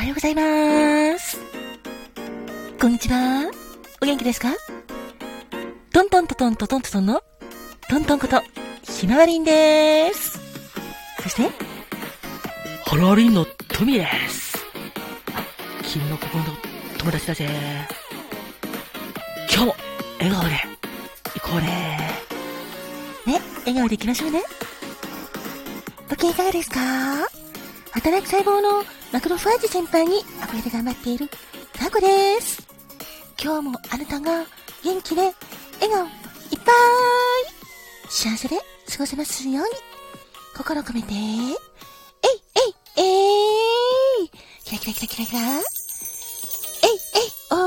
はようございます。こんにちは。お元気ですか？トントントントントントンのトントンことひまわりんです。そして、ハローリンのトミーです。君の心の友達だぜ。今日も笑顔で行こうね。ね、笑顔で行きましょうね。ご機嫌いかがですか？働く細胞のマクロファージ先輩に憧れて頑張っているタコです。今日もあなたが元気で笑顔いっぱい。幸せで過ごせますように。心込めて、えいえいえい。キラキラキラキラキラ。えいえいおー。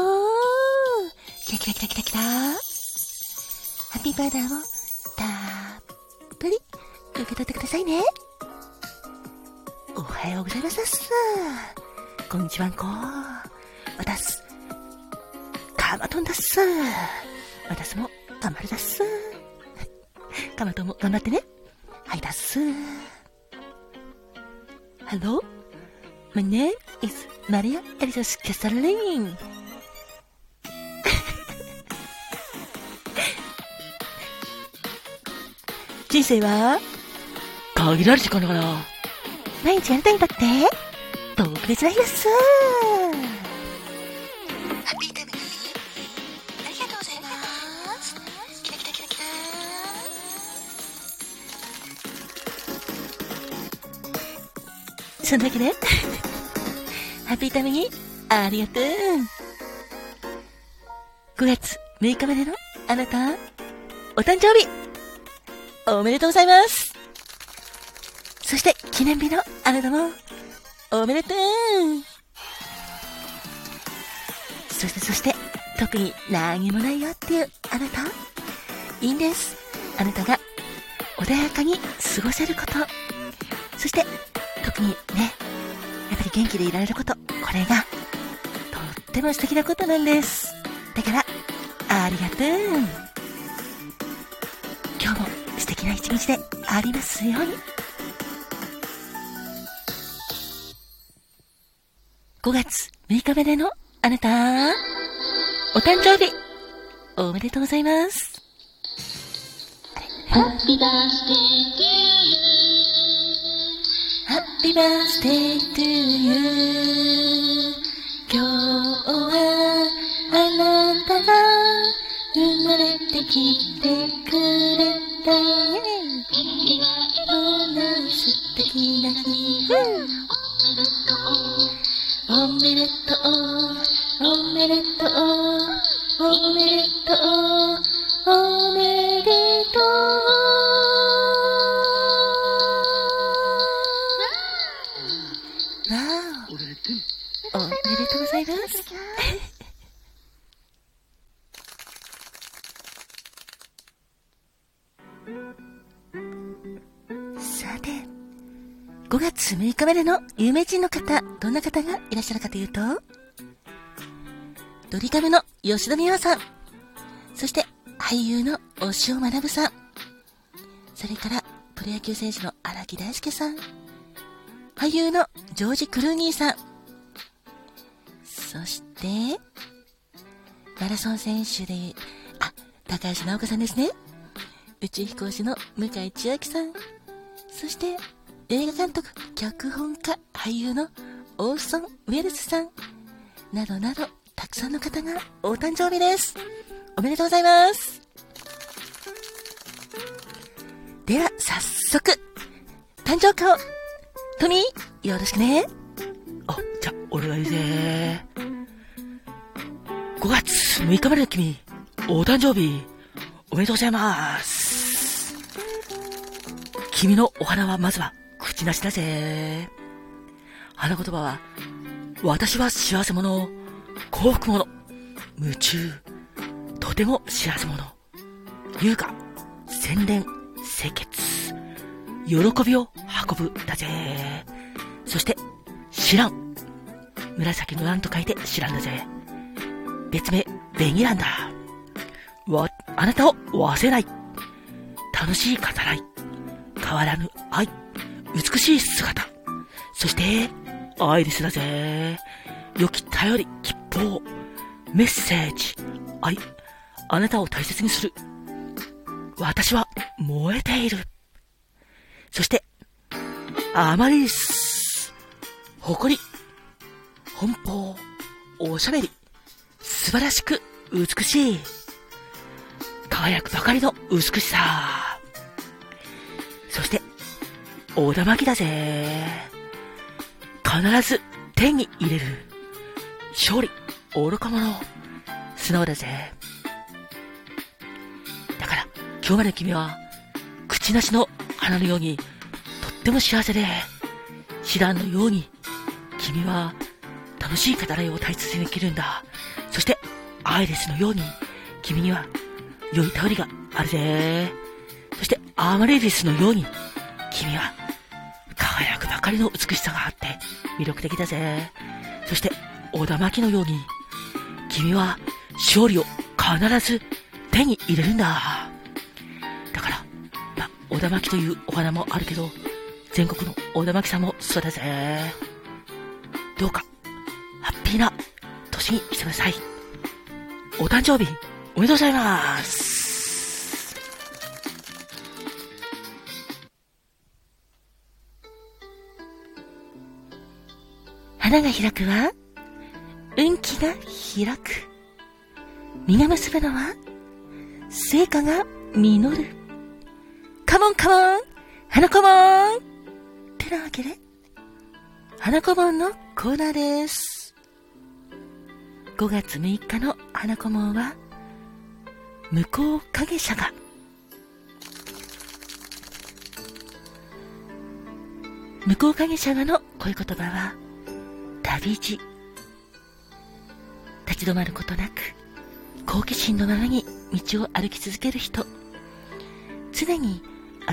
キラキラキラキラキラ。ハッピーバーダーをたっぷり受け取ってくださいね。おはようござい。ますす。こんにちはんこ。わたす。かまとんだっす。わたすも頑張るだっす。かまとんも頑張ってね。はい。だっす。Hello? My name is Maria Elizabeth Casarin. 人生は限られる時間だから。毎日やりたいんだって特別な日ですハッピータイムありがとうございますキラキラキラキラそんなわけでハッピータイムにありがとう5月6日までのあなたお誕生日おめでとうございますそして記念日のあなたも、おめでとうそしてそして、特に何もないよっていうあなた、いいんです。あなたが穏やかに過ごせること。そして、特にね、やっぱり元気でいられること。これが、とっても素敵なことなんです。だから、ありがとう。今日も素敵な一日でありますように。5月6日目でのあなた、お誕生日、おめでとうございます。ハッピーバースデートゥーハッピーバースデートゥーユー今日はあなたが生まれてきてくれた。君がこんな素敵な日さて、5月6日までの有名人の方、どんな方がいらっしゃるかというと、ドリカムの吉田美和さん、そして俳優の押尾学さん、それからプロ野球選手の荒木大輔さん、俳優のジョージ・クルーニーさん、そして、マラソン選手で、あ、高橋直子さんですね。宇宙飛行士の向井千秋さん、そして、映画監督、脚本家、俳優のオーソン・ウェルスさん、などなど、たくさんの方がお誕生日です。おめでとうございます。では、早速、誕生花を、トミー、よろしくね。あ、じゃ、俺が言うぜ。5月6日まで君、お誕生日、おめでとうございます。君のお花はまずは、口なしだぜ。花言葉は、私は幸せ者、幸福者、夢中、とても幸せ者、優雅、洗練、清潔、喜びを運ぶだぜ。そして、知らん。紫の蘭と書いて知らんだぜ。別名、ベギランだ。わ、あなたを忘れない。楽しい語らい。変わらぬ愛。美しい姿。そして、アイリスだぜ。良き頼り、吉報、メッセージ、愛、あなたを大切にする。私は燃えている。そして、アマリス、誇り、奔放、おしゃべり、素晴らしく美しい。輝くばかりの美しさ。大玉木だぜ。必ず手に入れる。勝利、愚か者。素直だぜ。だから、今日まで君は、口なしの花のように、とっても幸せで、シダンのように、君は、楽しい語らいを大切に生きるんだ。そして、アイレスのように、君には、良い頼りがあるぜ。そして、アーマレリスのように、君は、輝くばかりの美しさがあって、魅力的だぜ。そして、小田巻のように、君は、勝利を必ず手に入れるんだ。だから、ま、小田巻というお花もあるけど、全国の小田巻さんもそうだぜ。どうか、ハッピーな年にしてください。お誕生日、おめでとうございます。花が開くは、運気が開く。実が結ぶのは、成果が実る。カモンカモン花子もんってなわけで、花子もんのコーナーです。5月6日の花子もんは、向こう影者が、向こう影者がの恋言葉は、旅路。立ち止まることなく、好奇心のままに道を歩き続ける人。常に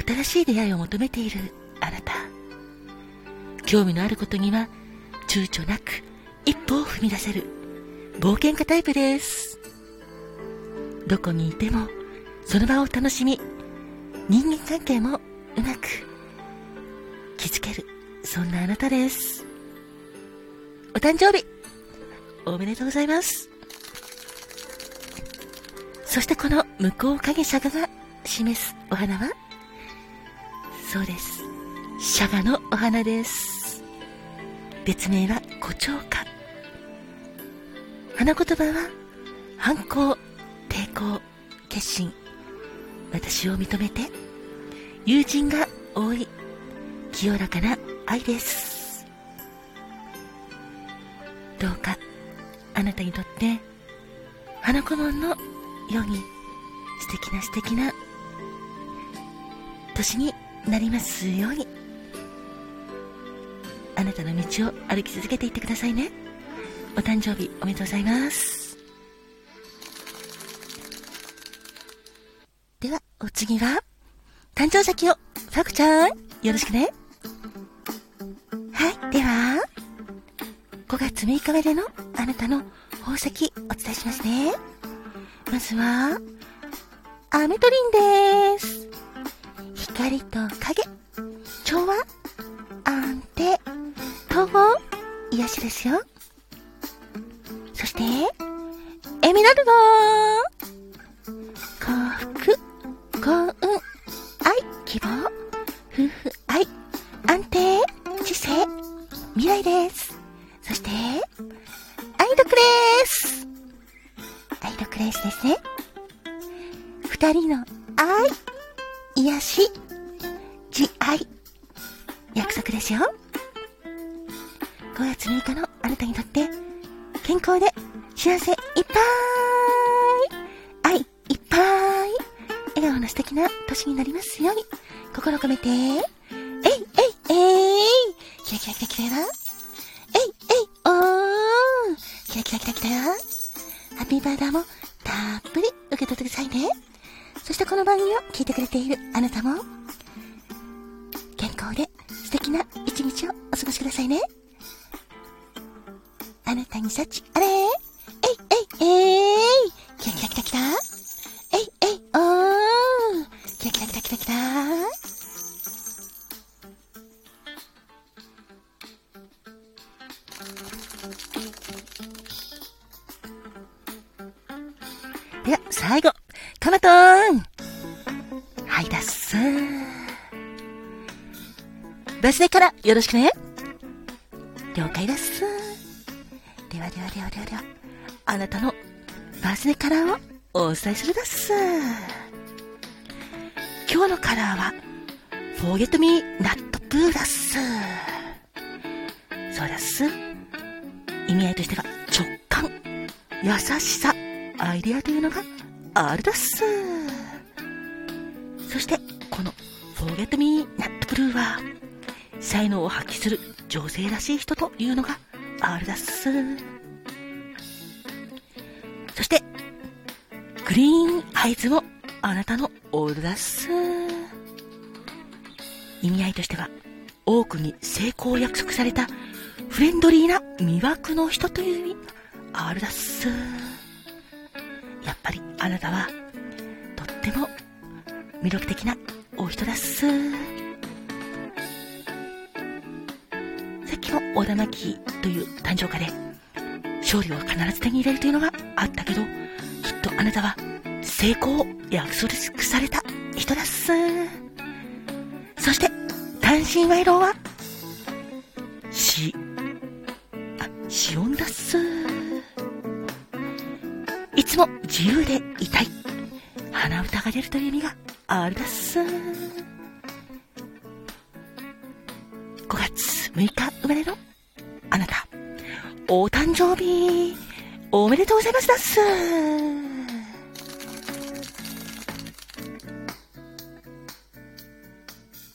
新しい出会いを求めているあなた。興味のあることには躊躇なく一歩を踏み出せる。冒険家タイプです。どこにいてもその場を楽しみ人間関係もうまく築ける。そんなあなたです。誕生日おめでとうございますそしてこの向こう影釈迦が示すお花は？そうです。釈迦のお花です。別名は胡蝶花。花言葉は？反抗、抵抗、決心。私を認めて、友人が多い、清らかな愛です。どうか、あなたにとって、花子門のように素敵な素敵な年になりますように。あなたの道を歩き続けていってくださいね。お誕生日おめでとうございます。ではお次は誕生石をファクちゃんよろしくね。はいでは。5月6日までのあなたの宝石お伝えしますね。まずは、アメトリンです。光と影、調和、安定、統合、癒しですよ。そして、エメラルド。幸福、幸運、愛、希望、夫婦。幸せいっぱい、愛いっぱい、笑顔の素敵な年になりますように、心を込めて、えいえいえい、キラキラキラキラえいえいおー、キラ。キラキラキラハッピーバーダーもたっぷり受け取ってくださいね。そしてこの番組を聞いてくれているあなたも、健康で素敵な一日をお過ごしくださいね。あなたに幸あれ。えいキラキラキラキラえいえいおー。キラキラキラキラキラでは、最後、かまとーんはい、だっすー。バスでからよろしくね。お伝えするだっす。今日のカラーは、Forget Me Not Blue だっす。そうだっす。意味合いとしては直感、優しさ、アイデアというのがあるだっす。そして、この Forget Me Not Blue は、才能を発揮する女性らしい人というのがあるだっす。そして、グリーンアイズもあなたのオールだっす。意味合いとしては、多くに成功を約束されたフレンドリーな魅惑の人という意味があるだっす。やっぱりあなたは、とっても魅力的なお人だっす。さっきも小田巻という誕生花で、勝利を必ず手に入れるというのがあったけど、あなたは成功を約束された人だっす。そして、単身賄賂は、し、あ、しおんだっす。いつも自由でいたい。鼻歌が出るという意味があるだっす。5月6日生まれのあなた、お誕生日、おめでとうございますだっす。